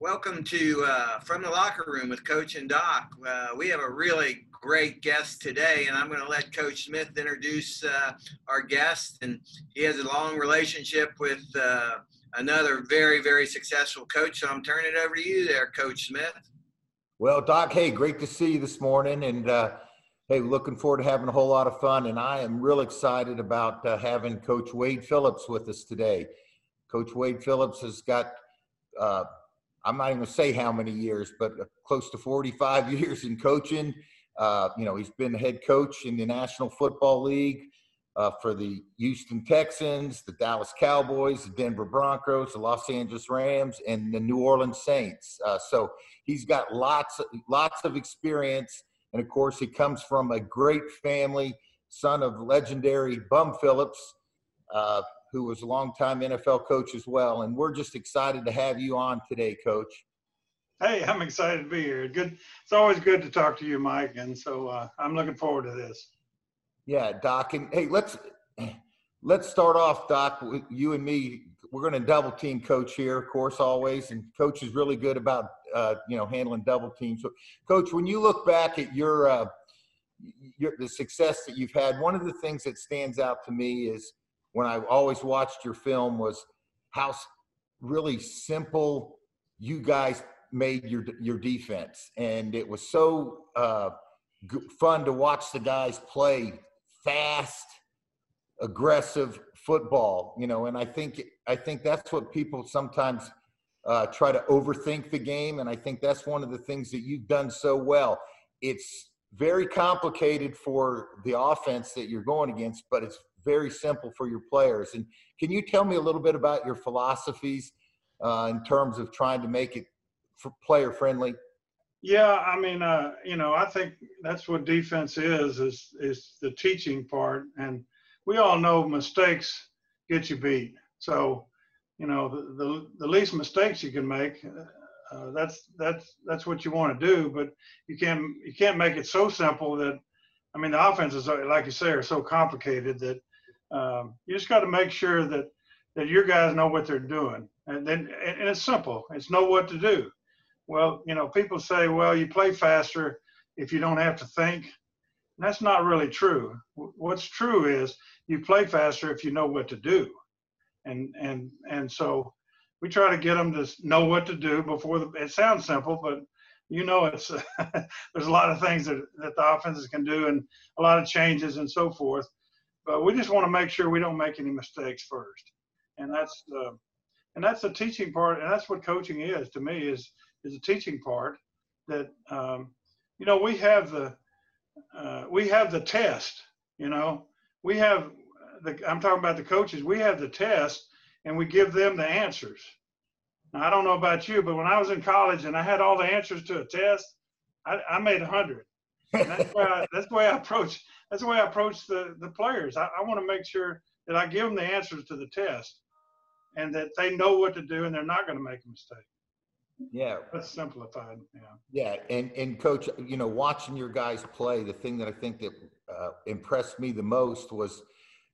Welcome to uh, From the Locker Room with Coach and Doc. Uh, we have a really great guest today, and I'm going to let Coach Smith introduce uh, our guest. And he has a long relationship with uh, another very, very successful coach. So I'm turning it over to you there, Coach Smith. Well, Doc, hey, great to see you this morning. And uh, hey, looking forward to having a whole lot of fun. And I am real excited about uh, having Coach Wade Phillips with us today. Coach Wade Phillips has got I'm not even going to say how many years, but close to 45 years in coaching. Uh, you know, he's been head coach in the National Football League uh, for the Houston Texans, the Dallas Cowboys, the Denver Broncos, the Los Angeles Rams, and the New Orleans Saints. Uh, so he's got lots, lots of experience, and of course, he comes from a great family, son of legendary Bum Phillips. Who was a longtime NFL coach as well. And we're just excited to have you on today, Coach. Hey, I'm excited to be here. Good. It's always good to talk to you, Mike. And so uh, I'm looking forward to this. Yeah, Doc. And hey, let's let's start off, Doc. With you and me, we're going to double team Coach here, of course, always. And Coach is really good about uh, you know handling double teams. So, Coach, when you look back at your uh, your the success that you've had, one of the things that stands out to me is when I always watched your film was how really simple you guys made your your defense, and it was so uh, fun to watch the guys play fast, aggressive football. You know, and I think I think that's what people sometimes uh, try to overthink the game, and I think that's one of the things that you've done so well. It's very complicated for the offense that you're going against, but it's very simple for your players. And can you tell me a little bit about your philosophies uh, in terms of trying to make it player friendly? Yeah, I mean, uh, you know, I think that's what defense is is is the teaching part, and we all know mistakes get you beat. So, you know, the the, the least mistakes you can make, uh, uh that's that's that's what you want to do. But you can't you can't make it so simple that, I mean, the offenses, are, like you say, are so complicated that um, you just got to make sure that that your guys know what they're doing, and then and it's simple. It's know what to do. Well, you know, people say, well, you play faster if you don't have to think. And that's not really true. What's true is you play faster if you know what to do, and and and so we try to get them to know what to do before the. It sounds simple, but you know it's there's a lot of things that, that the offenses can do and a lot of changes and so forth but we just want to make sure we don't make any mistakes first, and that's the and that's the teaching part, and that's what coaching is to me is is the teaching part that um, you know we have the uh, we have the test, you know we have the I'm talking about the coaches we have the test and we give them the answers. Now I don't know about you, but when I was in college and I had all the answers to a test, I, I made a hundred. That's why that's the way I approach that's the way I approach the, the players. I, I want to make sure that I give them the answers to the test and that they know what to do and they're not going to make a mistake. Yeah. That's simplified. Yeah. Yeah. And, and coach, you know, watching your guys play, the thing that I think that uh, impressed me the most was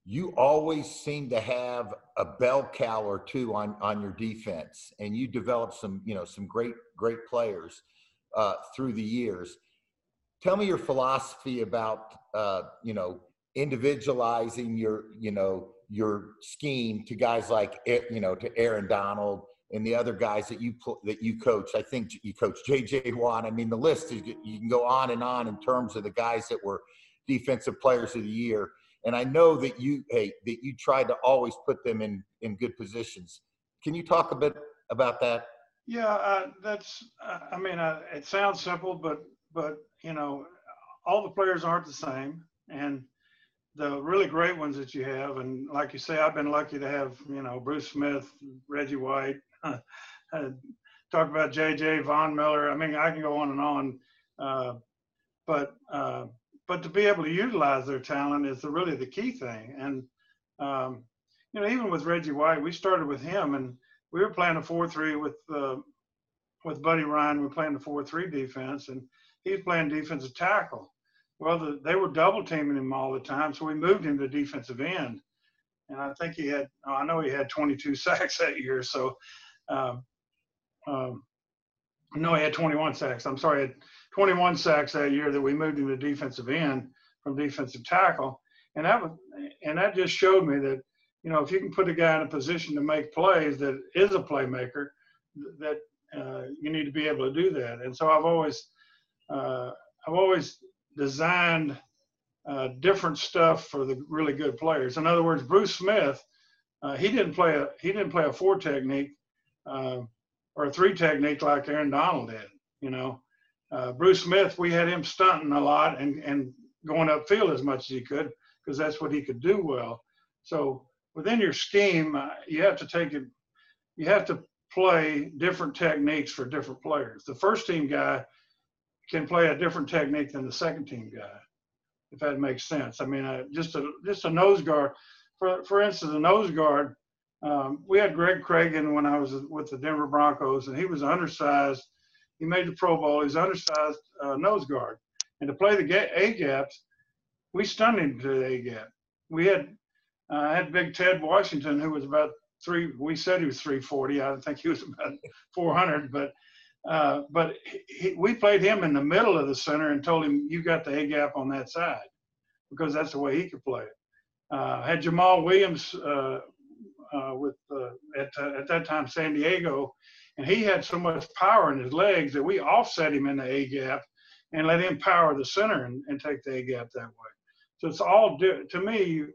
you always seem to have a bell cow or two on, on your defense and you develop some, you know, some great, great players uh, through the years tell me your philosophy about uh, you know individualizing your you know your scheme to guys like you know to Aaron Donald and the other guys that you that you coach. I think you coach J.J. Watt. I mean, the list is you can go on and on in terms of the guys that were defensive players of the year. And I know that you hey that you tried to always put them in in good positions. Can you talk a bit about that? Yeah, uh, that's. Uh, I mean, uh, it sounds simple, but but you know, all the players aren't the same, and the really great ones that you have, and like you say, I've been lucky to have you know Bruce Smith, Reggie White, uh, talk about J.J. Von Miller. I mean, I can go on and on, uh, but uh, but to be able to utilize their talent is the, really the key thing. And um, you know, even with Reggie White, we started with him, and we were playing a four-three with uh, with Buddy Ryan. We were playing the four-three defense, and he's playing defensive tackle. Well, the, they were double teaming him all the time, so we moved him to defensive end. And I think he had, oh, I know he had 22 sacks that year. So, um, um, no, he had 21 sacks. I'm sorry, he had 21 sacks that year that we moved him to defensive end from defensive tackle, and that was, and that just showed me that you know if you can put a guy in a position to make plays that is a playmaker, that uh, you need to be able to do that. And so I've always uh, I've always designed uh, different stuff for the really good players. In other words, Bruce Smith, uh, he didn't play a he didn't play a four technique uh, or a three technique like Aaron Donald did. You know, uh, Bruce Smith, we had him stunting a lot and and going upfield as much as he could because that's what he could do well. So within your scheme, uh, you have to take it. You have to play different techniques for different players. The first team guy can play a different technique than the second team guy, if that makes sense. I mean, uh, just a just a nose guard. For for instance, a nose guard. Um, we had Greg Kragen when I was with the Denver Broncos, and he was undersized. He made the Pro Bowl. He's undersized uh, nose guard, and to play the A gaps, we stunned him to the A gap. We had uh, had Big Ted Washington, who was about three. We said he was 340. I think he was about 400, but uh, but he, we played him in the middle of the center and told him, you got the A gap on that side because that's the way he could play it. Uh, had Jamal Williams uh, uh with uh, at, at that time San Diego, and he had so much power in his legs that we offset him in the A gap and let him power the center and, and take the A gap that way. So it's all to me. You,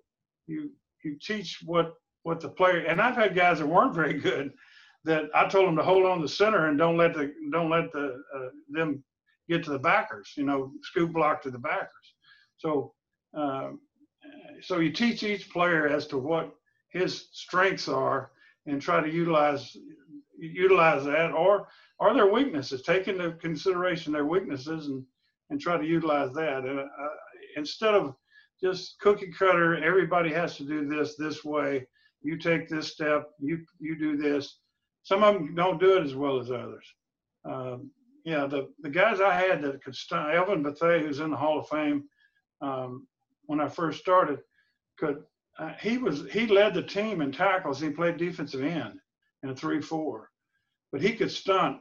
you you teach what what the player and I've had guys that weren't very good that I told them to hold on the center and don't let the don't let the uh, them get to the backers. You know, scoop block to the backers. So um, so you teach each player as to what his strengths are and try to utilize utilize that or or their weaknesses. Take into consideration their weaknesses and and try to utilize that. Uh, instead of just cookie cutter, everybody has to do this this way. You take this step, you you do this some of them don't do it as well as others. Um, yeah, the, the guys I had that could stun, Elvin Bethea, who's in the Hall of Fame, um, when I first started, could uh, he was he led the team in tackles. He played defensive end in a three-four, but he could stunt.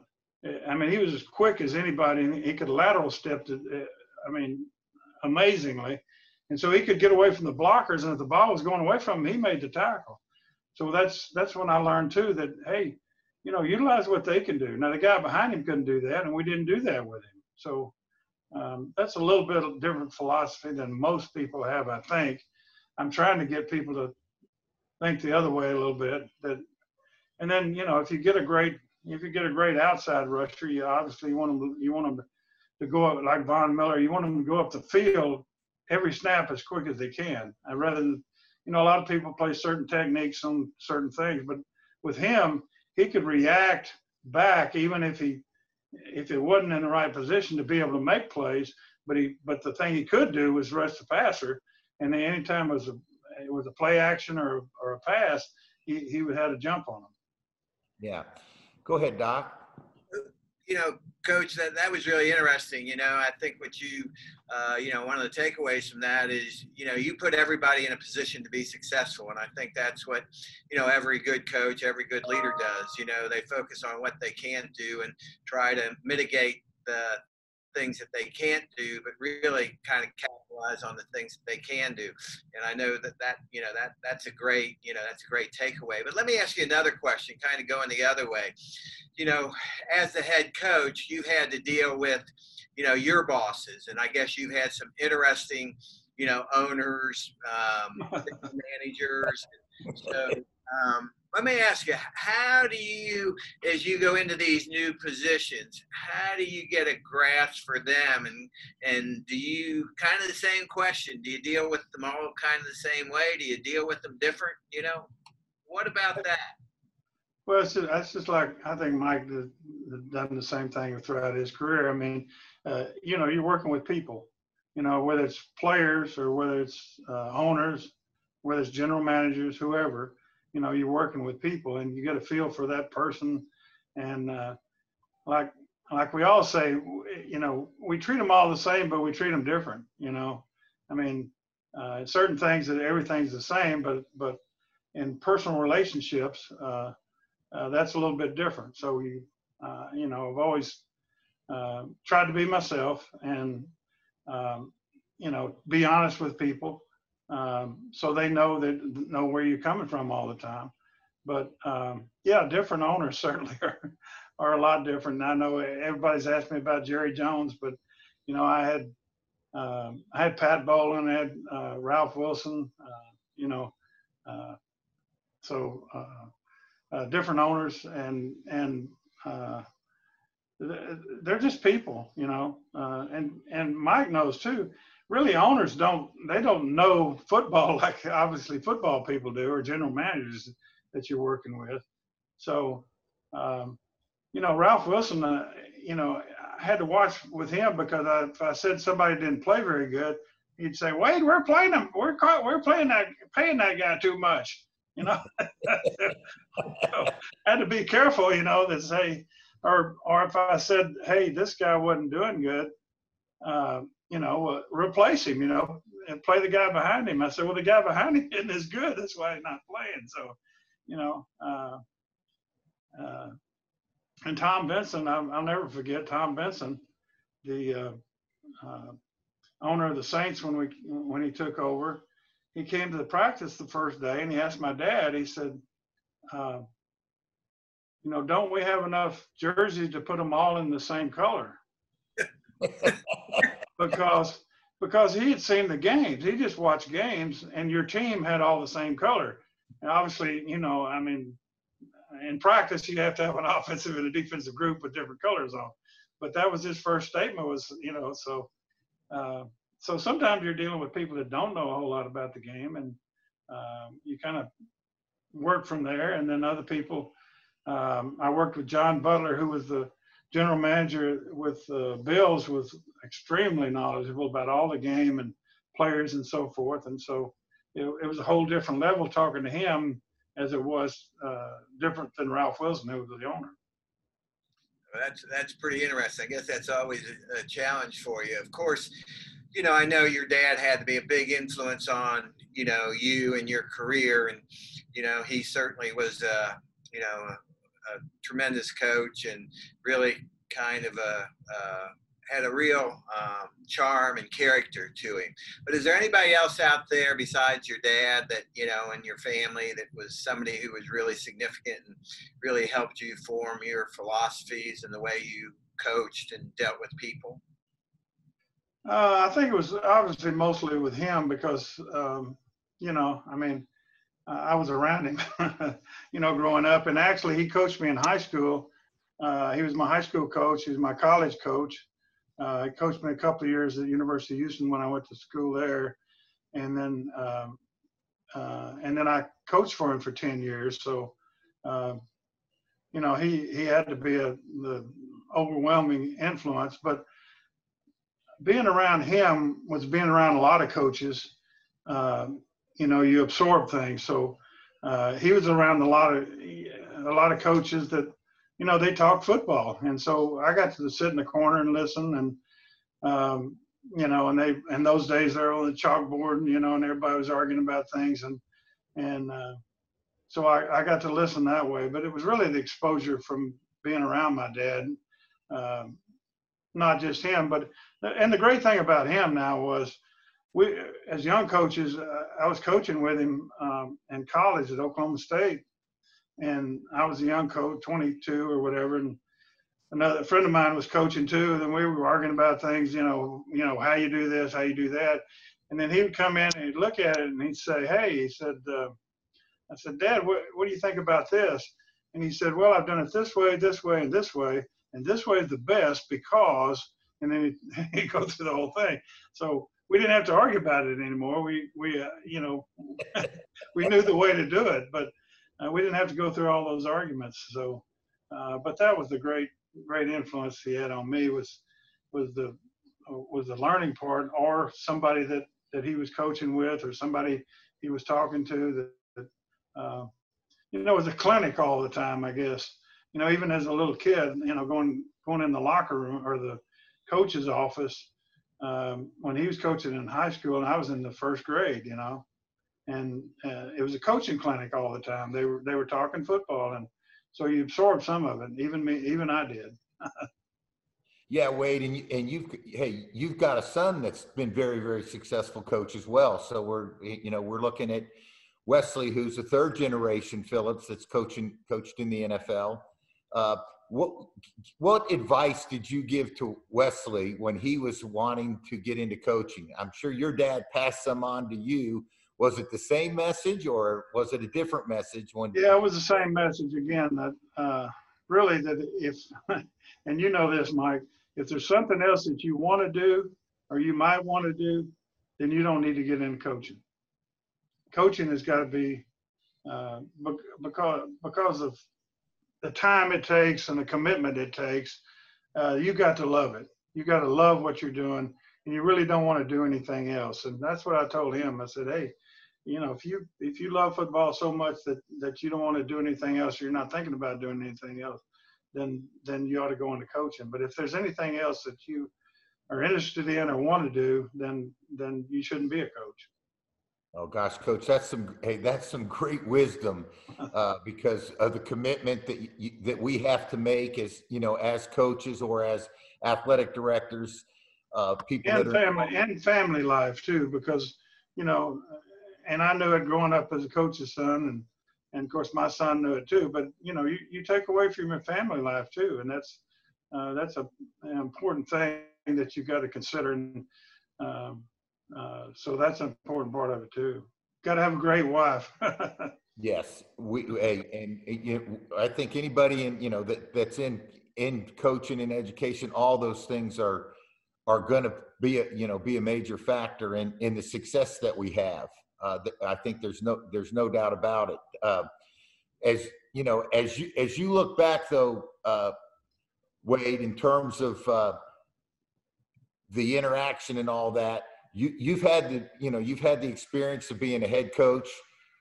I mean, he was as quick as anybody, he could lateral step. To, uh, I mean, amazingly, and so he could get away from the blockers. And if the ball was going away from him, he made the tackle. So that's that's when I learned too that hey, you know, utilize what they can do. Now the guy behind him couldn't do that, and we didn't do that with him. So um, that's a little bit of different philosophy than most people have, I think. I'm trying to get people to think the other way a little bit. That, and then you know, if you get a great if you get a great outside rusher, you obviously want them you want them to go up like Von Miller. You want them to go up the field every snap as quick as they can. I rather than you know a lot of people play certain techniques on certain things, but with him he could react back even if he if it wasn't in the right position to be able to make plays. But he but the thing he could do was rush the passer, and then anytime it was a it was a play action or or a pass, he he would have to jump on him. Yeah, go ahead, Doc you know, coach, that, that was really interesting. You know, I think what you, uh, you know, one of the takeaways from that is, you know, you put everybody in a position to be successful. And I think that's what, you know, every good coach, every good leader does. You know, they focus on what they can do and try to mitigate the things that they can't do, but really kind of capitalize on the things that they can do. And I know that that you know that that's a great you know that's a great takeaway. But let me ask you another question, kind of going the other way. You know, as the head coach, you had to deal with you know your bosses, and I guess you've had some interesting you know owners, um, managers. So um, let me ask you, how do you, as you go into these new positions, how do you get a grasp for them? And and do you kind of the same question? Do you deal with them all kind of the same way? Do you deal with them different? You know, what about that? Well, it's just, that's just like I think Mike has done the same thing throughout his career. I mean, uh, you know, you're working with people. You know, whether it's players or whether it's uh, owners, whether it's general managers, whoever you know you're working with people and you get a feel for that person. And uh, like like we all say you know we treat them all the same but we treat them different you know? I mean uh, certain things that everything's the same but but in personal relationships uh, uh, that's a little bit different. So we uh, you know i've always uh, tried to be myself and um, you know be honest with people um, so they know that know where you're coming from all the time. But um, yeah, different owners certainly are are a lot different. And I know everybody's asked me about Jerry Jones, but you know I had um, I had Pat Bowlen, I had uh, Ralph Wilson, uh, you know, uh, so uh, uh, different owners and and uh, they're just people, you know, and and Mike knows too really owners don't they don't know football like obviously football people do or general managers that you're working with. So um, you know ralph wilson uh, you know i had to watch with him because I, if i said somebody didn't play very good he'd say wade we're playing them. We're we're playing that paying that guy too much you know? So I had to be careful you know to say or or if i said hey this guy wasn't doing good uh, you know, uh, replace him, you know, and play the guy behind him. I said, well, the guy behind him isn't as good. That's why he's not playing. So, you know, uh, uh, and Tom Benson, I'll, I'll, never forget Tom Benson, the uh, uh, owner of the Saints when we when he took over. He came to the practice the first day and he asked my dad. He said, uh, "You know, don't we have enough jerseys to put them all in the same color?" because because he had seen the games. He just watched games, and your team had all the same color. And obviously, you know, I mean, in practice, you have to have an offensive and a defensive group with different colors on. But that was his first statement. Was you know, so uh, so sometimes you're dealing with people that don't know a whole lot about the game, and um, you kind of work from there. And then other people. Um, I worked with John Butler, who was the general manager with uh, Bills was extremely knowledgeable about all the game and players and so forth. And so it, it was a whole different level talking to him as it was uh, different than Ralph Wilson, who was the owner. That's that's pretty interesting. I guess that's always a, a challenge for you. Of course, you know I know your dad had to be a big influence on you know you and your career, and you know he certainly was uh, you know a tremendous coach and really kind of a, uh, had a real um, charm and character to him. But is there anybody else out there besides your dad that you know and your family that was somebody who was really significant and really helped you form your philosophies and the way you coached and dealt with people? Uh, I think it was obviously mostly with him because um, you know, I mean, I was around him, you know, growing up. And actually, he coached me in high school. Uh, he was my high school coach. He was my college coach. Uh, he coached me a couple of years at University of Houston when I went to school there, and then um, uh, and then I coached for him for ten years. So, you know, he he had to be a the overwhelming influence. But being around him was being around a lot of coaches. Um, you know you absorb things. So uh, he was around a lot of a lot of coaches that you know they talk football, and so I got to sit in the corner and listen and. Um, you know, and they and those days they're on the chalkboard, and you know, and everybody was arguing about things, and and uh, so I, I got to listen that way. But it was really the exposure from being around my dad, um, not just him, but and the great thing about him now was we as young coaches, uh, I was coaching with him um, in college at Oklahoma State, and I was a young coach, 22 or whatever, and another friend of mine was coaching too, and we were arguing about things, you know, you know how you do this, how you do that, and then he would come in and he'd look at it and he'd say, "Hey," he said, uh, "I said, Dad, what, what do you think about this?" And he said, "Well, I've done it this way, this way, and this way, and this way is the best because." And then he, he goes through the whole thing. So we didn't have to argue about it anymore. We we uh, you know we knew the way to do it, but uh, we didn't have to go through all those arguments. So, uh, but that was the great great influence he had on me was was the was the learning part, or somebody that that he was coaching with, or somebody he was talking to that, that uh, you know was a clinic all the time. I guess you know even as a little kid, you know going going in the locker room or the coach's office um, when he was coaching in high school and I was in the first grade, you know, and uh, it was a coaching clinic all the time. They were they were talking football, and so you absorb some of it. Even me, even I did. Yeah, Wade, and you, and you've hey, you've got a son that's been very very successful coach as well. So we're you know we're looking at Wesley, who's a third generation Phillips that's coaching coached in the NFL. Uh, what what advice did you give to Wesley when he was wanting to get into coaching? I'm sure your dad passed some on to you. Was it the same message or was it a different message? When yeah, it was the same message again. That uh, really that if and you know this, Mike, if there's something else that you want to do or you might want to do, then you don't need to get into coaching. Coaching has got to be uh, because because of the time it takes and the commitment it takes, uh, you got to love it. You got to love what you're doing, and you really don't want to do anything else. And that's what I told him. I said, hey, you know, if you if you love football so much that that you don't want to do anything else, you're not thinking about doing anything else, then then you ought to go into coaching. But if there's anything else that you are interested in or want to do, then then you shouldn't be a coach. Oh gosh, coach, that's some hey, that's some great wisdom uh, because of the commitment that you, that we have to make as you know as coaches or as athletic directors, uh, people and that family and family life too, because you know, and I knew it growing up as a coach's son, and and of course my son knew it too. But you know, you, you take away from your family life too, and that's uh, that's a, an important thing that you've got to consider. And, um, uh, so that's an important part of it too. Got to have a great wife. yes, we and, and I think anybody in you know that that's in in coaching and education, all those things are are going to be a you know be a major factor in in the success that we have. Uh, I think there's no there's no doubt about it. Uh, as you know, as you as you look back though, uh, Wade, in terms of uh, the interaction and all that, you you've had the you know you've had the experience of being a head coach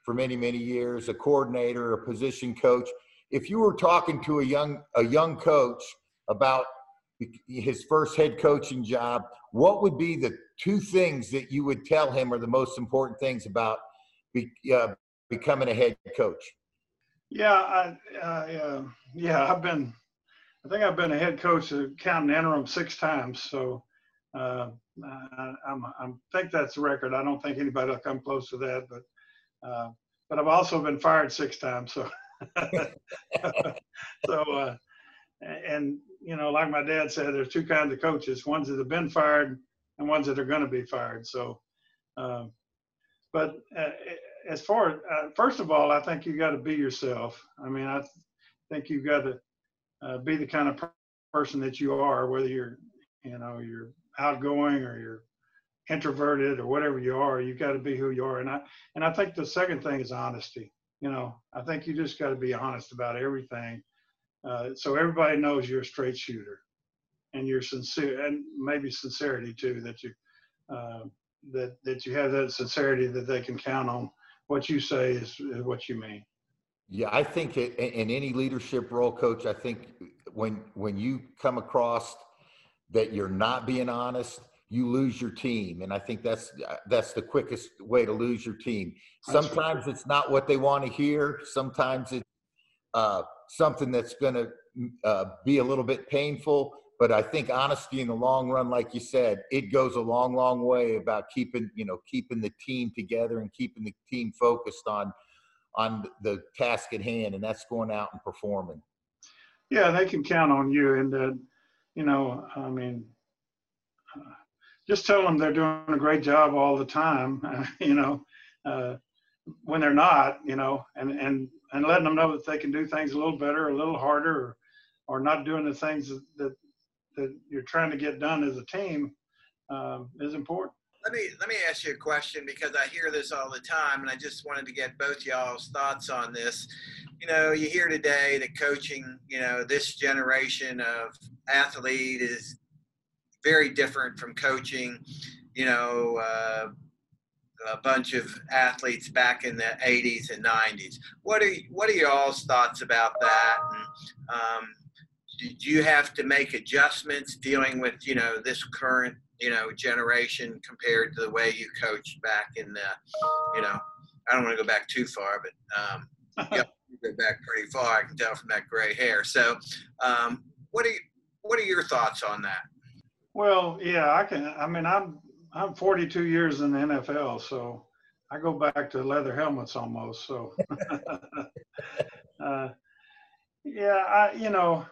for many many years, a coordinator, a position coach. If you were talking to a young a young coach about his first head coaching job, what would be the two things that you would tell him are the most important things about be, uh, becoming a head coach? Yeah, I, uh, yeah, I've been, I think I've been a head coach of counting interim six times. So uh, I, I'm, I think that's the record. I don't think anybody will come close to that, but uh, but I've also been fired six times. So so uh, and you know, like my dad said, there's two kinds of coaches: ones that have been fired and ones that are going to be fired. So, um, but uh, as far uh, first of all, I think you got to be yourself. I mean, I think you've got to uh, be the kind of person that you are, whether you're you know you're outgoing or you're introverted or whatever you are, you've got to be who you are. And I and I think the second thing is honesty. You know, I think you just got to be honest about everything, uh, so everybody knows you're a straight shooter, and you're sincere, and maybe sincerity too. That you uh, that that you have that sincerity that they can count on. What you say is, is what you mean. Yeah, I think it, in any leadership role, coach, I think when when you come across that you're not being honest, you lose your team. And I think that's that's the quickest way to lose your team. Sometimes it's not what they want to hear. Sometimes it's uh, something that's going to uh, be a little bit painful. But I think honesty in the long run, like you said, it goes a long, long way about keeping you know keeping the team together and keeping the team focused on on the task at hand, and that's going out and performing. Yeah, they can count on you, and uh, you know, I mean, uh, just tell them they're doing a great job all the time, uh, you know, uh, when they're not, you know, and, and, and letting them know that they can do things a little better, a little harder, or, or not doing the things that, that you're trying to get done as a team um, is important. Let me let me ask you a question because I hear this all the time, and I just wanted to get both y'all's thoughts on this. You know, you hear today that coaching, you know, this generation of athlete is very different from coaching, you know, uh, a bunch of athletes back in the 80s and 90s. What are what are y'all's thoughts about that? And, um, did you have to make adjustments dealing with you know this current you know generation compared to the way you coached back in the you know I don't want to go back too far, but um, yeah, go back pretty far. I can tell from that gray hair. So, um, what do you what are your thoughts on that? Well, yeah, I can. I mean, I'm I'm 42 years in the NFL, so I go back to leather helmets almost. So, uh, yeah, I you know,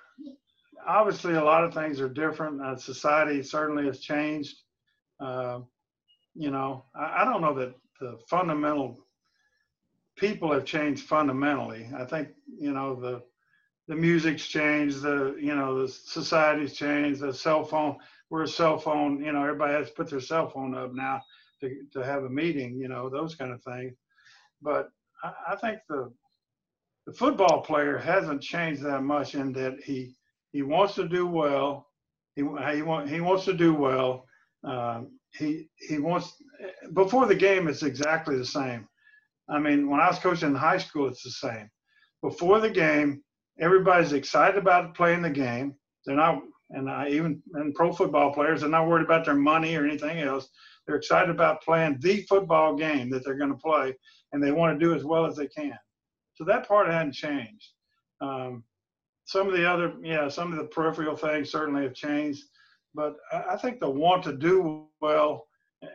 obviously a lot of things are different. Uh, society certainly has changed. Uh, you know, I, I don't know that the fundamental people have changed fundamentally. I think you know the the music's changed, the you know the society's changed, the cell phone. We're a cell phone. You know, everybody has to put their cell phone up now to to have a meeting. You know, those kind of things. But I, I think the the football player hasn't changed that much in that he he wants to do well. He he want he wants to do well. Um, he he wants before the game. It's exactly the same. I mean, when I was coaching in high school, it's the same. Before the game, everybody's excited about playing the game. They're not, and I, even and pro football players, they're not worried about their money or anything else. They're excited about playing the football game that they're going to play, and they want to do as well as they can. So that part hadn't changed. Um, some of the other, yeah, some of the peripheral things certainly have changed, but I, I think the want to do well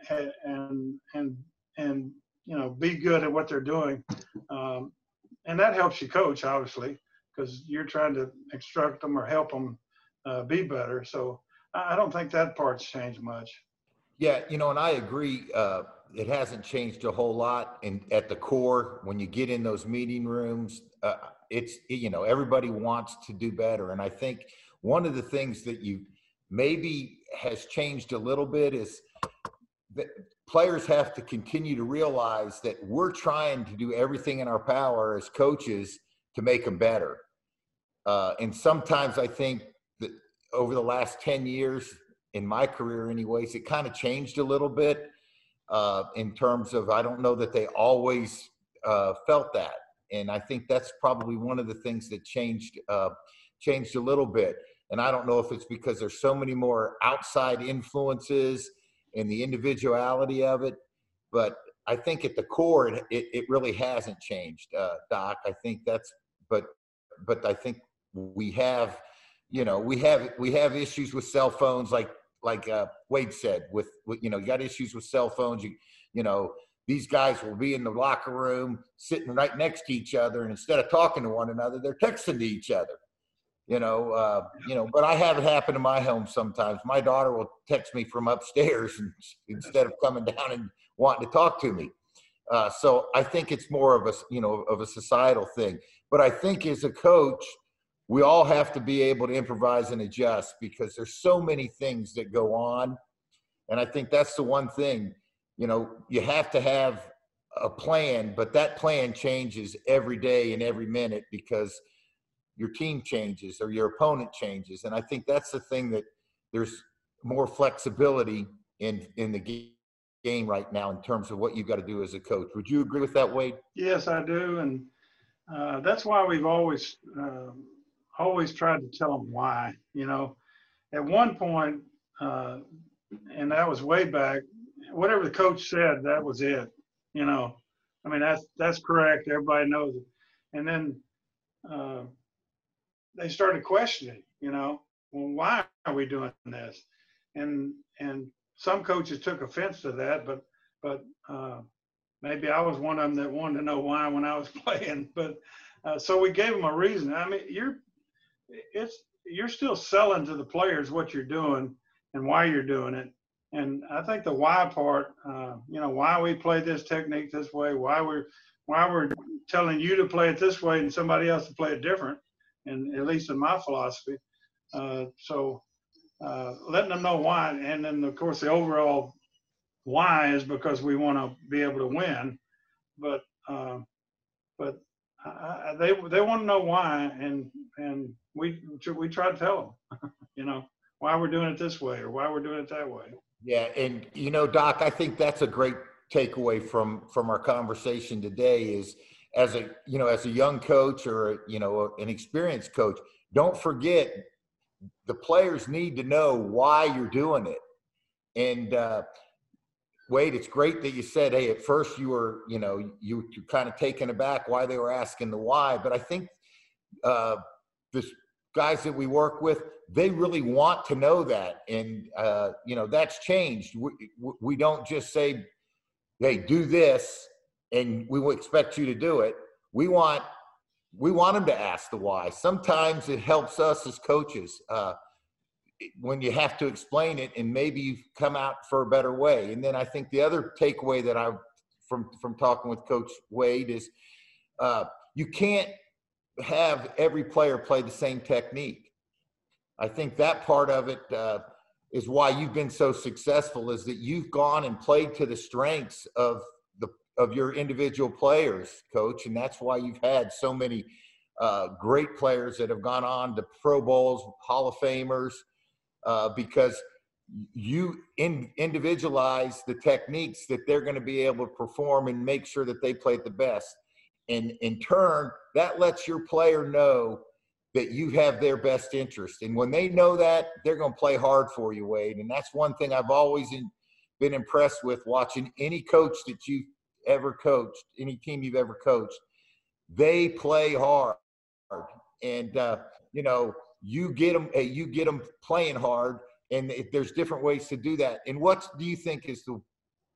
and and and you know be good at what they're doing, um, and that helps you coach obviously because you're trying to instruct them or help them uh, be better. So I don't think that part's changed much. Yeah, you know, and I agree. Uh, it hasn't changed a whole lot. And at the core, when you get in those meeting rooms, uh, it's you know everybody wants to do better. And I think one of the things that you maybe has changed a little bit is that players have to continue to realize that we're trying to do everything in our power as coaches to make them better. Uh, and sometimes I think that over the last 10 years, in my career, anyways, it kind of changed a little bit uh, in terms of I don't know that they always uh, felt that. And I think that's probably one of the things that changed uh, changed a little bit. And I don't know if it's because there's so many more outside influences and the individuality of it. But I think at the core, it, it, really hasn't changed, uh, Doc. I think that's, but, but I think we have, you know, we have, we have issues with cell phones, like, like uh, Wade said, with, you know, you got issues with cell phones. You, you know, these guys will be in the locker room sitting right next to each other, and instead of talking to one another, they're texting to each other. You know uh, you know but i have it happen in my home sometimes. My daughter will text me from upstairs and, instead of coming down and wanting to talk to me. Uh, so i think it's more of a you know of a societal thing. But i think as a coach we all have to be able to improvise and adjust because there's so many things that go on and i think that's the one thing you know you have to have a plan but that plan changes every day and every minute because your team changes or your opponent changes. And I think that's the thing that there's more flexibility in in the game right now in terms of what you've got to do as a coach. Would you agree with that, Wade? Yes, I do, and uh, that's why we've always uh, always tried to tell them why. You know, at one point, uh, and that was way back. Whatever the coach said, that was it. You know, I mean that's that's correct. Everybody knows it. And then uh, they started questioning, you know, well, why are we doing this? And and some coaches took offense to that, but but uh, maybe I was one of them that wanted to know why when I was playing. But uh, so we gave them a reason. I mean, you're it's you're still selling to the players what you're doing and why you're doing it. And I think the why part, uh, you know, why we play this technique this way, why we're why we're telling you to play it this way and somebody else to play it different and at least in my philosophy. Uh, so uh, letting them know why, and then of course the overall why is because we want to be able to win, but uh, but I, they they want to know why, and and we we try to tell them, you know, why we're doing it this way or why we're doing it that way. Yeah, and you know, Doc, I think that's a great takeaway from from our conversation today is as a you know as a young coach or you know an experienced coach don't forget the players need to know why you're doing it and uh, wade it's great that you said hey at first you were you know you, you kind of taken aback why they were asking the why but i think uh, this guys that we work with, they really want to know that. And, uh, you know, that's changed. We, we don't just say, hey, do this, and we will expect you to do it. We want we want them to ask the why. Sometimes it helps us as coaches uh, when you have to explain it, and maybe you come out for a better way. And then I think the other takeaway that I from from talking with Coach Wade is uh, you can't have every player play the same technique. I think that part of it uh, is why you've been so successful is that you've gone and played to the strengths of the of your individual players, coach, and that's why you've had so many uh, great players that have gone on to Pro Bowls, Hall of Famers, uh, because you in, individualize the techniques that they're going to be able to perform and make sure that they play at the best. And in turn, that lets your player know that you have their best interest. And when they know that, they're going to play hard for you, Wade. And that's one thing I've always in, been impressed with watching any coach that you've ever coached, any team you've ever coached. They play hard. And, uh, you know, you get them, you get them playing hard. And there's different ways to do that. And what do you think is the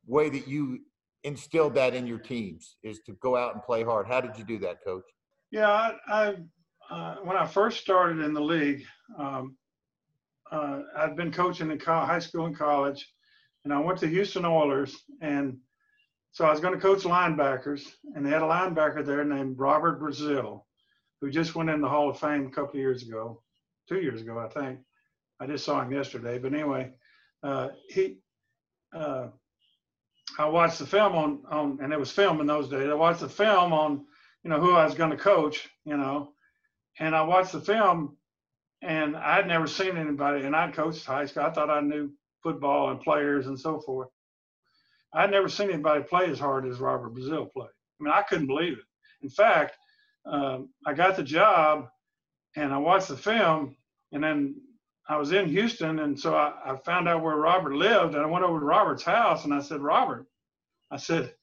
way that you instilled that in your teams is to go out and play hard. How did you do that, Coach? Yeah, I, I uh, when I first started in the league, um, uh, I'd been coaching in high school and college, and I went to Houston Oilers, and so I was going to coach linebackers, and they had a linebacker there named Robert Brazile, who just went in the Hall of Fame a couple years ago, two years ago, I think. I just saw him yesterday, but anyway, uh, he uh, I watched the film on on, and it was film in those days. I watched the film on, you know, who I was going to coach, you know, and I watched the film, and I'd never seen anybody, and I'd coached high school. I thought I knew football and players and so forth. I'd never seen anybody play as hard as Robert Brazile played. I mean, I couldn't believe it. In fact, um, I got the job, and I watched the film, and then I was in Houston, and so I, I, found out where Robert lived, and I went over to Robert's house, and I said, Robert, I said,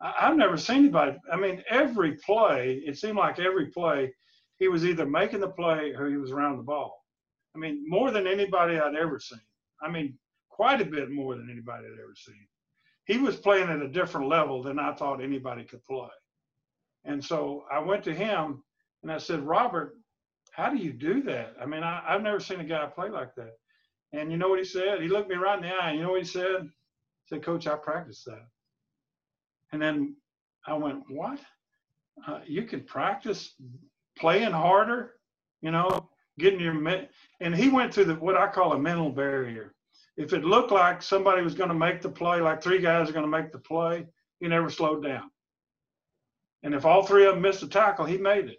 I, have never seen anybody. I mean, every play, it seemed like every play, he was either making the play or he was around the ball. I mean, more than anybody I'd ever seen. I mean, quite a bit more than anybody I'd ever seen. He was playing at a different level than I thought anybody could play. And so I went to him and I said, Robert, how do you do that? I mean, I, have never seen a guy play like that. And you know what he said? He looked me right in the eye. You know what he said? He said, Coach, I practiced that. And then I went, What? Uh, you can practice playing harder, you know, getting your and he went through the what I call a mental barrier. If it looked like somebody was going to make the play, like three guys are going to make the play, he never slowed down. And if all three of them missed a tackle, he made it.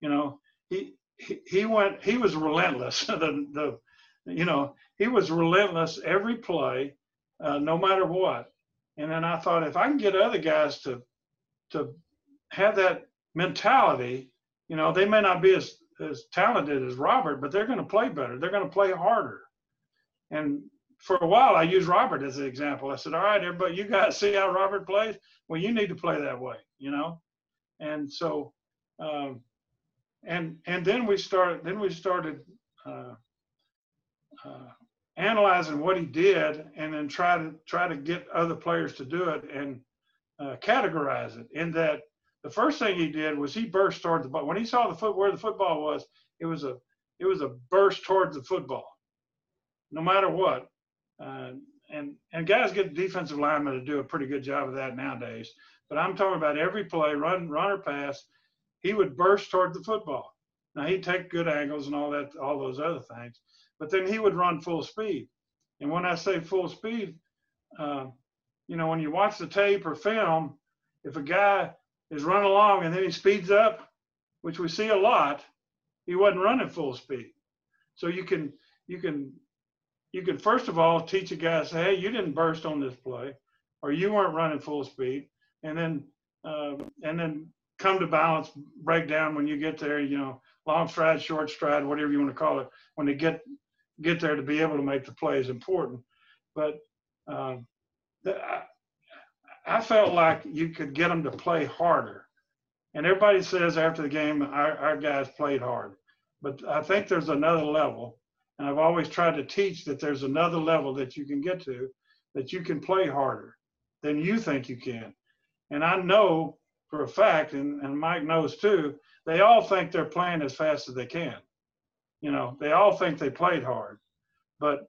You know, he he, went he was relentless the the you know he was relentless every play uh, no matter what. And then i thought if i can get other guys to to have that mentality you know they may not be as as talented as robert but they're going to play better. They're going to play harder. And for a while i used robert as an example. I said all right everybody you guys see how robert plays? Well you need to play that way you know? And so um, and and then we started then we started uh, uh, analyzing what he did and then try to try to get other players to do it and uh, categorize it in that the first thing he did was he burst towards the ball. When he saw the foot where the football was it was a it was a burst towards the football no matter what. Uh, and and guys get defensive linemen to do a pretty good job of that nowadays. But i'm talking about every play run run or pass he would burst toward the football. Now he'd take good angles and all that, all those other things, but then he would run full speed. And when I say full speed, uh, you know, when you watch the tape or film, if a guy is running along and then he speeds up, which we see a lot, he wasn't running full speed. So you can you can you can first of all teach a guy say, hey, you didn't burst on this play, or you weren't running full speed, and then um, and then come to balance breakdown when you get there, you know, long stride, short stride, whatever you want to call it, when they get get there to be able to make the play is important. But um, the, I, I, felt like you could get them to play harder. And everybody says after the game, our, our guys played hard. but I think there's another level. And I've always tried to teach that there's another level that you can get to, that you can play harder than you think you can. And I know for a fact, and, and Mike knows too, they all think they're playing as fast as they can. You know, they all think they played hard. But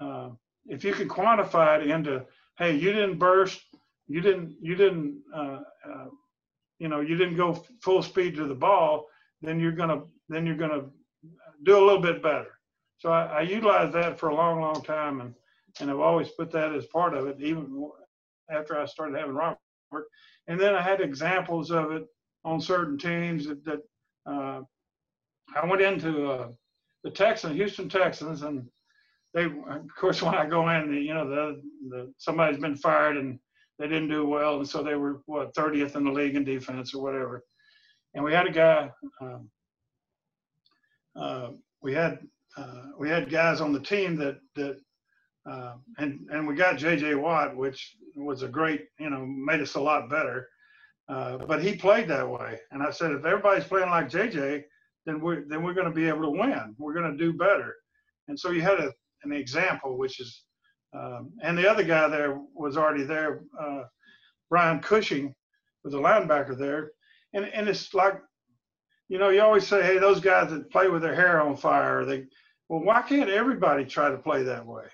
uh, if you can quantify it into, hey, you didn't burst, you didn't, you didn't, uh, uh, you know, you didn't go full speed to the ball, then you're gonna, then you're gonna do a little bit better. So I, I utilized that for a long, long time, and and I've always put that as part of it, even after I started having Robert. And then I had examples of it on certain teams that, that uh, I went into uh, the Texans, Houston Texans, and they, of course, when I go in, you know, the, the somebody's been fired and they didn't do well, and so they were what 30th in the league in defense or whatever. And we had a guy. Um, uh, we had uh, we had guys on the team that that uh, and and we got J.J. Watt, which was a great, you know, made us a lot better. Uh, but he played that way, and I said, if everybody's playing like J.J., then we're then we're going to be able to win. We're going to do better. And so you had a, an example, which is, um, and the other guy there was already there, uh, Brian Cushing, was a linebacker there, and and it's like, you know, you always say, hey, those guys that play with their hair on fire, they, well, why can't everybody try to play that way?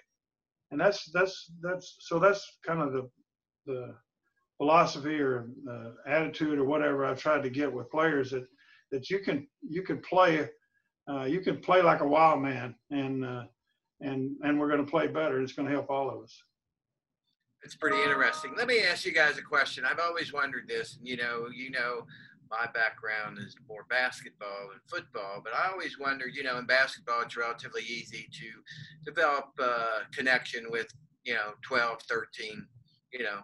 And that's that's that's so that's kind of the the philosophy or uh, attitude or whatever I've tried to get with players that that you can you can play uh, you can play like a wild man and uh, and and we're going to play better. It's going to help all of us. It's pretty interesting. Let me ask you guys a question. I've always wondered this. You know, you know, my background is more basketball and football, but I always wondered, you know, in basketball, it's relatively easy to develop a connection with, you know, 12, 13, you know,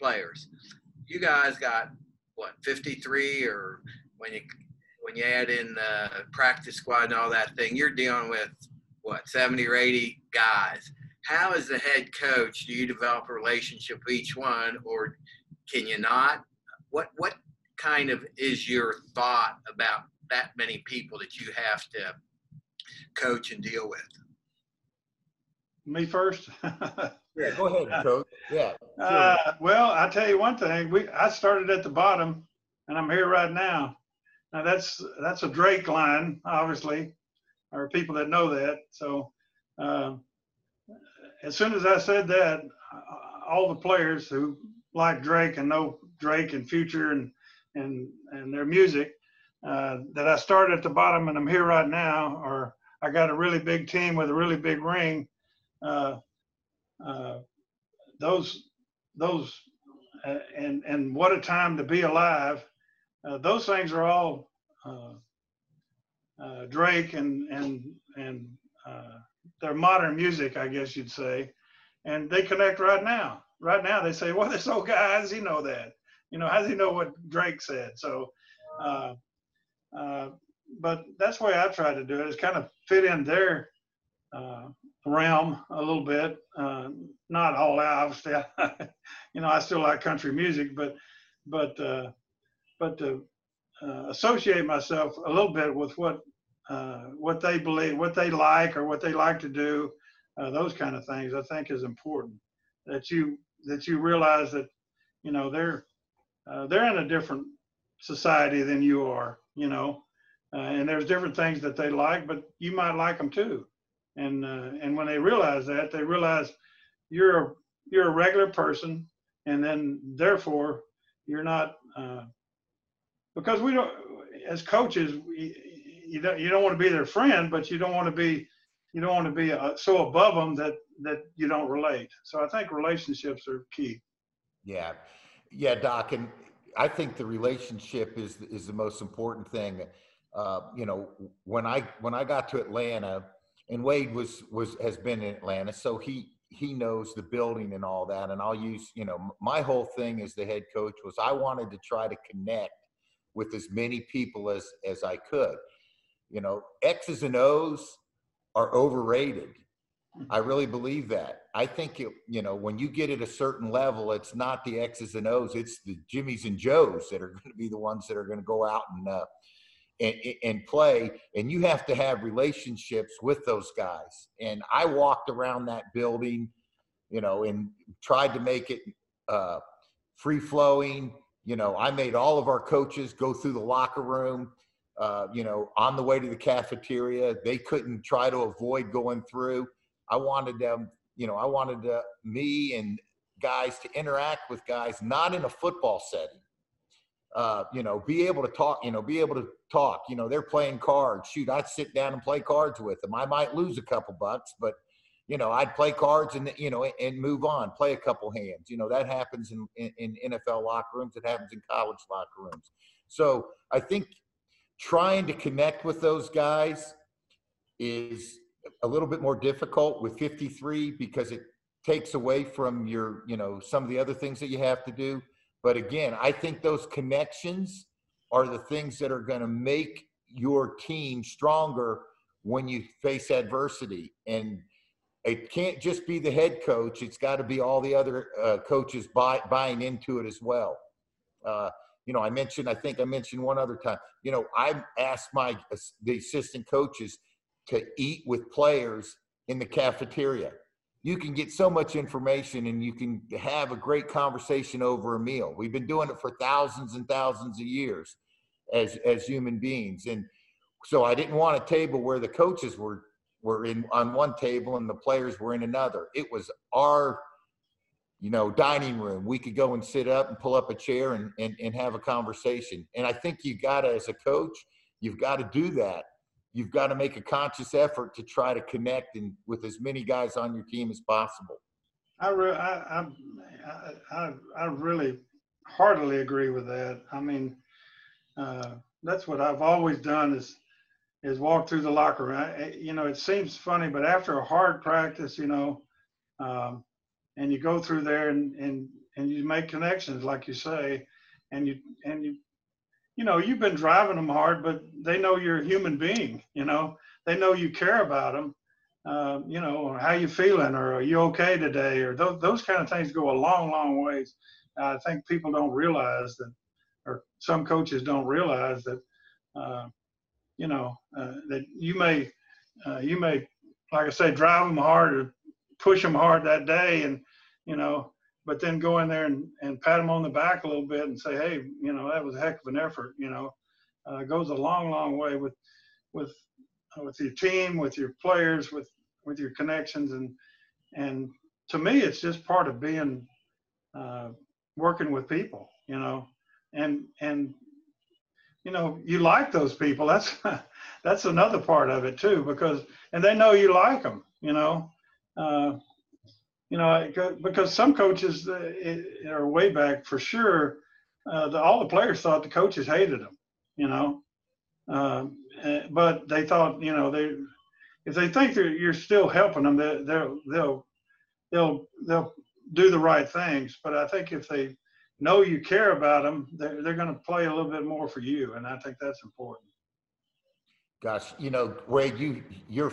players. You guys got what 53 or when you when you add in the practice squad and all that thing, you're dealing with what 70 or 80 guys. How, as the head coach, do you develop a relationship with each one, or can you not? What what kind of is your thought about that many people that you have to coach and deal with? Me first. yeah, go ahead, coach. Yeah. Sure. Uh, well, I tell you one thing. We I started at the bottom, and I'm here right now. Now that's that's a Drake line, obviously, or people that know that. So uh, as soon as I said that, all the players who like Drake and know Drake and Future and and and their music uh, that I started at the bottom and I'm here right now, or I got a really big team with a really big ring. Uh, uh, those those uh, and and what a time to be alive. Uh, those things are all uh, Drake and and and their modern music, I guess you'd say, and they connect right now. Right now, they say, "Well, this old guy, does he know that?" You know, how does he know what Drake said? So, uh, uh, but that's the way I try to do it is kind of fit in their uh, realm a little bit. Uh, not all out, obviously. you know, I still like country music, but but uh, but to uh, associate myself a little bit with what what they believe, what they like, or what they like to do, those kind of things, I think is important. That you that you realize that you know they're uh, they're in a different society than you are, you know, uh, and there's different things that they like, but you might like them too. And uh, and when they realize that, they realize you're a, you're a regular person, and then therefore you're not uh, because we don't as coaches we, you don't you don't want to be their friend, but you don't want to be you don't want to be uh, so above them that that you don't relate. So I think relationships are key. Yeah, yeah, Doc, and I think the relationship is is the most important thing. Uh, you know, when I when I got to Atlanta, and Wade was was has been in Atlanta, so he he knows the building and all that. And I'll use, you know, my whole thing as the head coach was I wanted to try to connect with as many people as as I could. You know, X's and O's are overrated. I really believe that. I think it, you know, when you get at a certain level, it's not the X's and O's, it's the Jimmys and Joes that are going to be the ones that are going to go out and uh, and, and play, and you have to have relationships with those guys. And I walked around that building, you know, and tried to make it uh, free flowing. You know, I made all of our coaches go through the locker room. Uh, you know, on the way to the cafeteria, they couldn't try to avoid going through. I wanted them, you know, I wanted uh, me and guys to interact with guys not in a football setting uh, you know, be able to talk, you know, be able to talk. You know, they're playing cards. Shoot, I'd sit down and play cards with them. I might lose a couple bucks, but you know, I'd play cards and you know and move on, play a couple hands. You know, that happens in, in, in NFL locker rooms. It happens in college locker rooms. So I think trying to connect with those guys is a little bit more difficult with 53 because it takes away from your, you know, some of the other things that you have to do. But again, I think those connections are the things that are going to make your team stronger when you face adversity. And it can't just be the head coach, it's got to be all the other uh, coaches buy, buying into it as well. Uh, you know, I mentioned, I think I mentioned one other time, you know, I asked my the assistant coaches to eat with players in the cafeteria you can get so much information and you can have a great conversation over a meal. We've been doing it for thousands and thousands of years as as human beings. And so I didn't want a table where the coaches were were in on one table and the players were in another. It was our you know dining room. We could go and sit up and pull up a chair and and, and have a conversation. And I think you gotta as a coach, you've got to do that you've got to make a conscious effort to try to connect and with as many guys on your team as possible. I, re- I, I, I, I really heartily agree with that. I mean, uh, that's what I've always done is is walk through the locker room. I, you know, it seems funny, but after a hard practice, you know, um, and you go through there and, and and you make connections, like you say, and you and you you know, you've been driving them hard, but they know you're a human being. You know, they know you care about them. Uh, you know, how you feeling, or are you okay today, or those those kind of things go a long, long ways. I think people don't realize that, or some coaches don't realize that. Uh, you know, uh, that you may, uh, you may, like I say, drive them hard or push them hard that day, and you know, but then go in there and, and pat them on the back a little bit and say, hey, you know, that was a heck of an effort. You know, uh, goes a long, long way with with with your team, with your players, with with your connections, and and to me, it's just part of being uh, working with people. You know, and and you know you like those people. That's that's another part of it too, because and they know you like them. You know. Uh, you know, because some coaches uh, are way back for sure. Uh, the, all the players thought the coaches hated them, you know, um, eh, but they thought, you know, they if they think that you're still helping them, they, they'll they'll they'll they'll do the right things. But I think if they know you care about them, they're, they're going to play a little bit more for you, and I think that's important. Gosh, you know, Wade, you your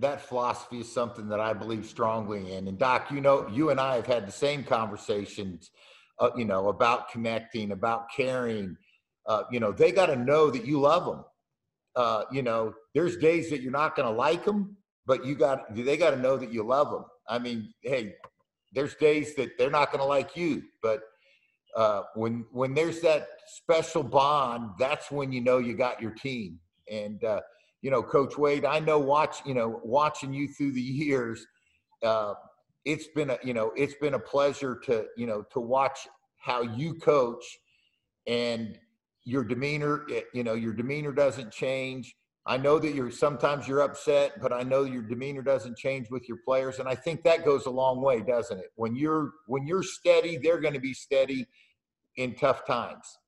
that philosophy is something that I believe strongly in. And Doc, you know, you and I have had the same conversations, uh, you know, about connecting, about caring. Uh, you know, they got to know that you love them. Uh, you know, there's days that you're not going to like them, but you got they got to know that you love them. I mean, hey, there's days that they're not going to like you, but uh, when when there's that special bond, that's when you know you got your team and uh, you know, Coach Wade, I know watch you know watching you through the years. Uh, it's been a you know it's been a pleasure to you know to watch how you coach and your demeanor eh, you know your demeanor doesn't change. I know that you're sometimes you're upset but i know your demeanor doesn't change with your players. And i think that goes a long way doesn't it? When you're when you're steady they're going to be steady in tough times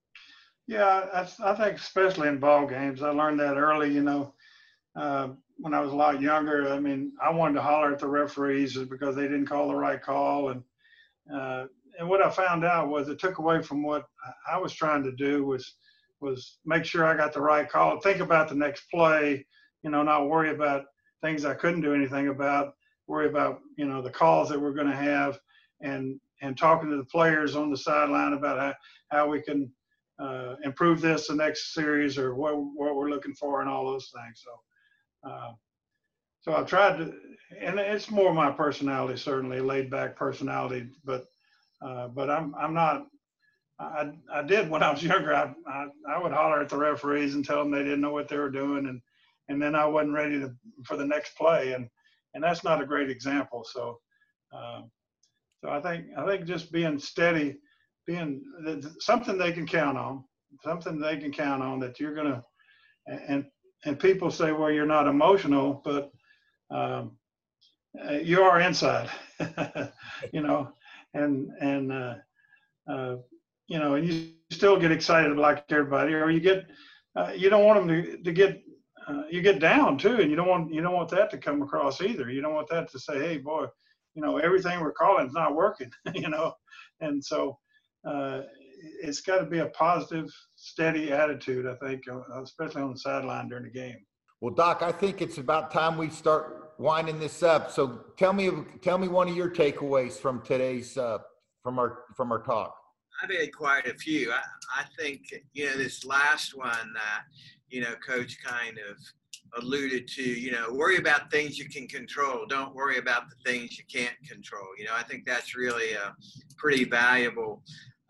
yeah, I, I think especially in ball games, I learned that early. You know, uh, when I was a lot younger, I mean, I wanted to holler at the referees because they didn't call the right call, and uh, and what I found out was it took away from what I was trying to do was was make sure I got the right call, think about the next play, you know, not worry about things I couldn't do anything about, worry about you know the calls that we're going to have, and and talking to the players on the sideline about how, how we can uh, improve this the next series or what what we're looking for and all those things. So, uh, so I've tried to, and it's more my personality, certainly laid back personality, but uh, but I'm I'm not. I, I did when I was younger. I, I I would holler at the referees and tell them they didn't know what they were doing, and and then I wasn't ready to for the next play, and and that's not a great example. So, uh, so I think I think just being steady being something they can count on, something they can count on that you're gonna, and and people say, well, you're not emotional, but um, uh, you are inside, you know, and and uh, uh, you know, and you still get excited like everybody, or you get, uh, you don't want them to, to get, uh, you get down too, and you don't want you don't want that to come across either. You don't want that to say, hey, boy, you know, everything we're calling is not working, you know, and so uh, it's got to be a positive, steady attitude. I think, uh, especially on the sideline during the game. Well, Doc, I think it's about time we start winding this up. So tell me, tell me one of your takeaways from today's uh, from our from our talk. I've had quite a few. I, I think you know this last one that you know Coach kind of alluded to. You know, worry about things you can control. Don't worry about the things you can't control. You know, I think that's really a pretty valuable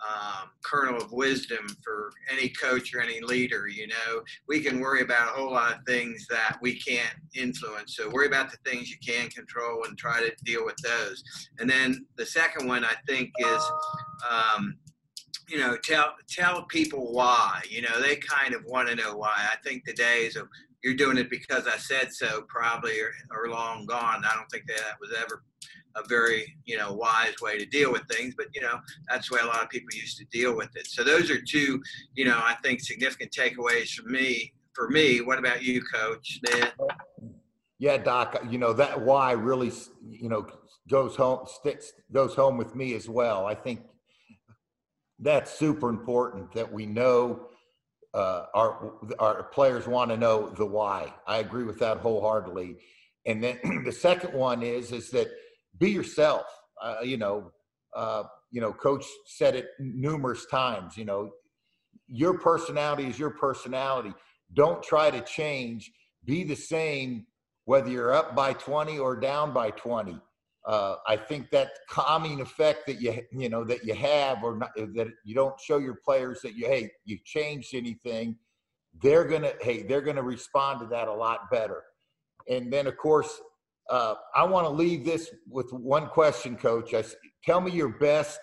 um, kernel of wisdom for any coach or any leader. You know, we can worry about a whole lot of things that we can't influence. So worry about the things you can control and try to deal with those. And then the second one I think is, um, you know, tell tell people why. You know, they kind of want to know why. I think the days of you're doing it because I said so probably are long gone. I don't think that was ever a very you know wise way to deal with things but you know that's the way a lot of people used to deal with it. So those are two you know i think significant takeaways for me for me. What about you coach? Then yeah doc you know that why really you know goes home sticks goes home with me as well. I think that's super important that we know uh, our our players want to know the why i agree with that wholeheartedly and then the second one is is that be yourself. Uh, you know, uh, you know, coach said it numerous times. You know, your personality is your personality. Don't try to change. Be the same whether you're up by 20 or down by 20. Uh, I think that calming effect that you you know that you have, or not, that you don't show your players that you hey you changed anything, they're gonna hey they're gonna respond to that a lot better. And then of course uh, I want to leave this with one question, Coach. I, tell me your best,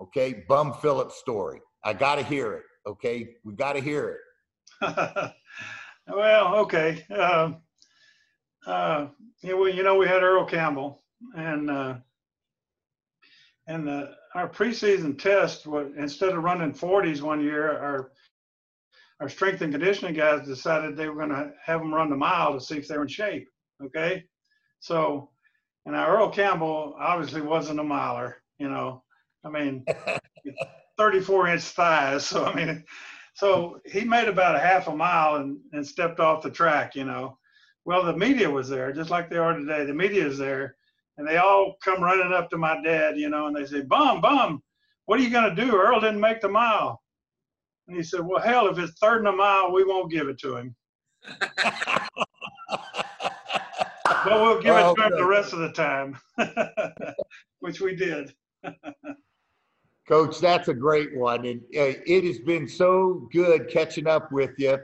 okay, Bum Phillips story. I got to hear it. Okay, we got to hear it. well, okay. Uh, uh, you know, we had Earl Campbell, and uh, and uh, our preseason test was instead of running 40s one year, our our strength and conditioning guys decided they were going to have them run the mile to see if they were in shape. Okay, so, and our Earl Campbell obviously wasn't a miler, you know. I mean, 34 inch thighs. So, I mean, so he made about a half a mile and, and stepped off the track, you know. Well, the media was there, just like they are today. The media is there, and they all come running up to my dad, you know, and they say, Bum, Bum, what are you going to do? Earl didn't make the mile. And he said, Well, hell, if it's third and a mile, we won't give it to him. but we'll give it to him the rest of the time, which we did. Coach, that's a great one, and uh, it has been so good catching up with you.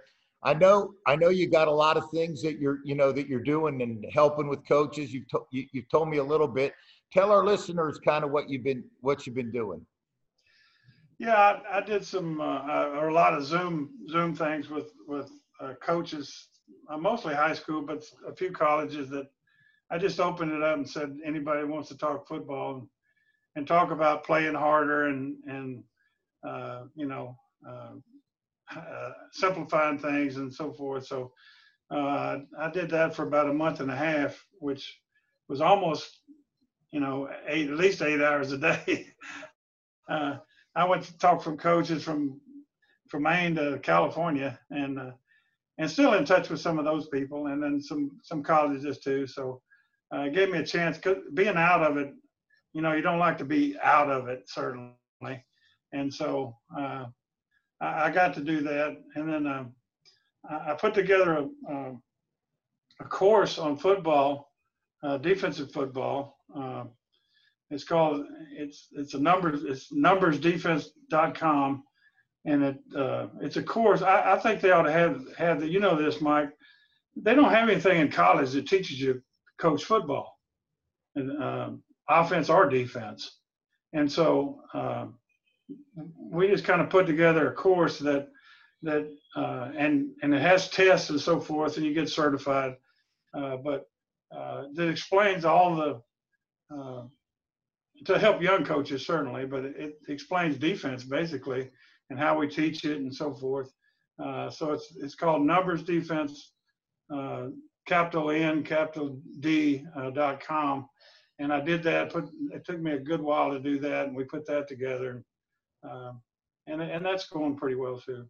I know, I know you got a lot of things that you're, you know, that you're doing and helping with coaches. You've to, you, you've told me a little bit. Tell our listeners kind of what you've been what you've been doing. Yeah, I, I did some uh, a lot of Zoom Zoom things with with uh, coaches uh, mostly high school, but a few colleges that I just opened it up and said anybody wants to talk football and, and talk about playing harder and and uh, you know uh, simplifying things and so forth. So uh, I did that for about a month and a half, which was almost you know eight at least eight hours a day. Uh, I went to talk from coaches from from Maine to California and uh, and still in touch with some of those people and then some some colleges too so uh, it gave me a chance being out of it you know you don't like to be out of it certainly and so I, I got to do that. And then um, I, put together a, um, a course on football, uh, defensive football. Uh, it's called it's it's a numbers it's numbersdefense.com and it uh, it's a course I, I think they ought to have have the you know this mike they don't have anything in college that teaches you coach football and um, offense or defense and so uh, we just kind of put together a course that that uh, and and it has tests and so forth and you get certified uh, but uh, that explains all the uh, to help young coaches certainly, but it, it explains defense basically and how we teach it and so forth. Uh, so it's it's called Numbers Defense, uh, capital N, capital D dot com, and I did that. Put it took me a good while to do that, and we put that together, um, and and that's going pretty well too.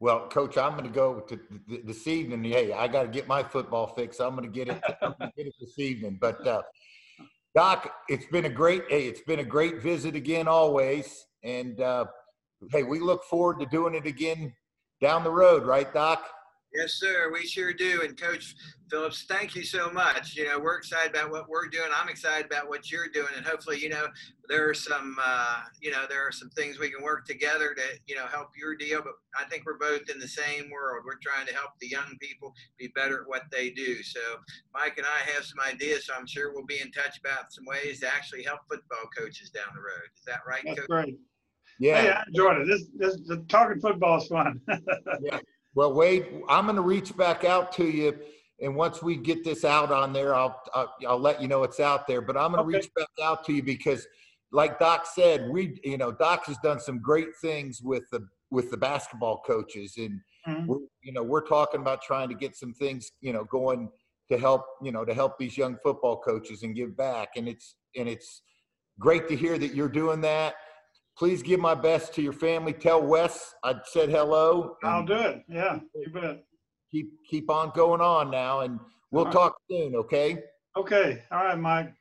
Well, coach, I'm going to go to th- this evening. Hey, I got to get my football fix. I'm going to get it, get it this evening. But uh, Doc, it's been a great hey, it's been a great visit again always. And uh, hey, we look forward to doing it again down the road, right, Doc? Yes, sir. We sure do. And Coach Phillips, thank you so much. You know, we're excited about what we're doing. I'm excited about what you're doing, and hopefully, you know, there are some, uh, you know, there are some things we can work together to, you know, help your deal. But I think we're both in the same world. We're trying to help the young people be better at what they do. So Mike and I have some ideas. So I'm sure we'll be in touch about some ways to actually help football coaches down the road. Is that right, That's Coach? great. Yeah. Hey, I enjoyed it. This this the talking football is fun. yeah. Well, Wade, I'm going to reach back out to you, and once we get this out on there, I'll I'll, I'll let you know it's out there. But I'm going to Okay. reach back out to you because, like Doc said, we you know Doc has done some great things with the with the basketball coaches, and Mhm. we're, you know we're talking about trying to get some things you know going to help you know to help these young football coaches and give back, and it's and it's great to hear that you're doing that. Please give my best to your family. Tell Wes I said hello. I'll do it. Yeah, you bet. keep keep on going on now and we'll All right. talk soon okay Okay. All right, Mike.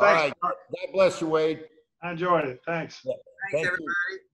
all Thanks. right god bless you wade I enjoyed it. Thanks. Thanks, Thank you. everybody.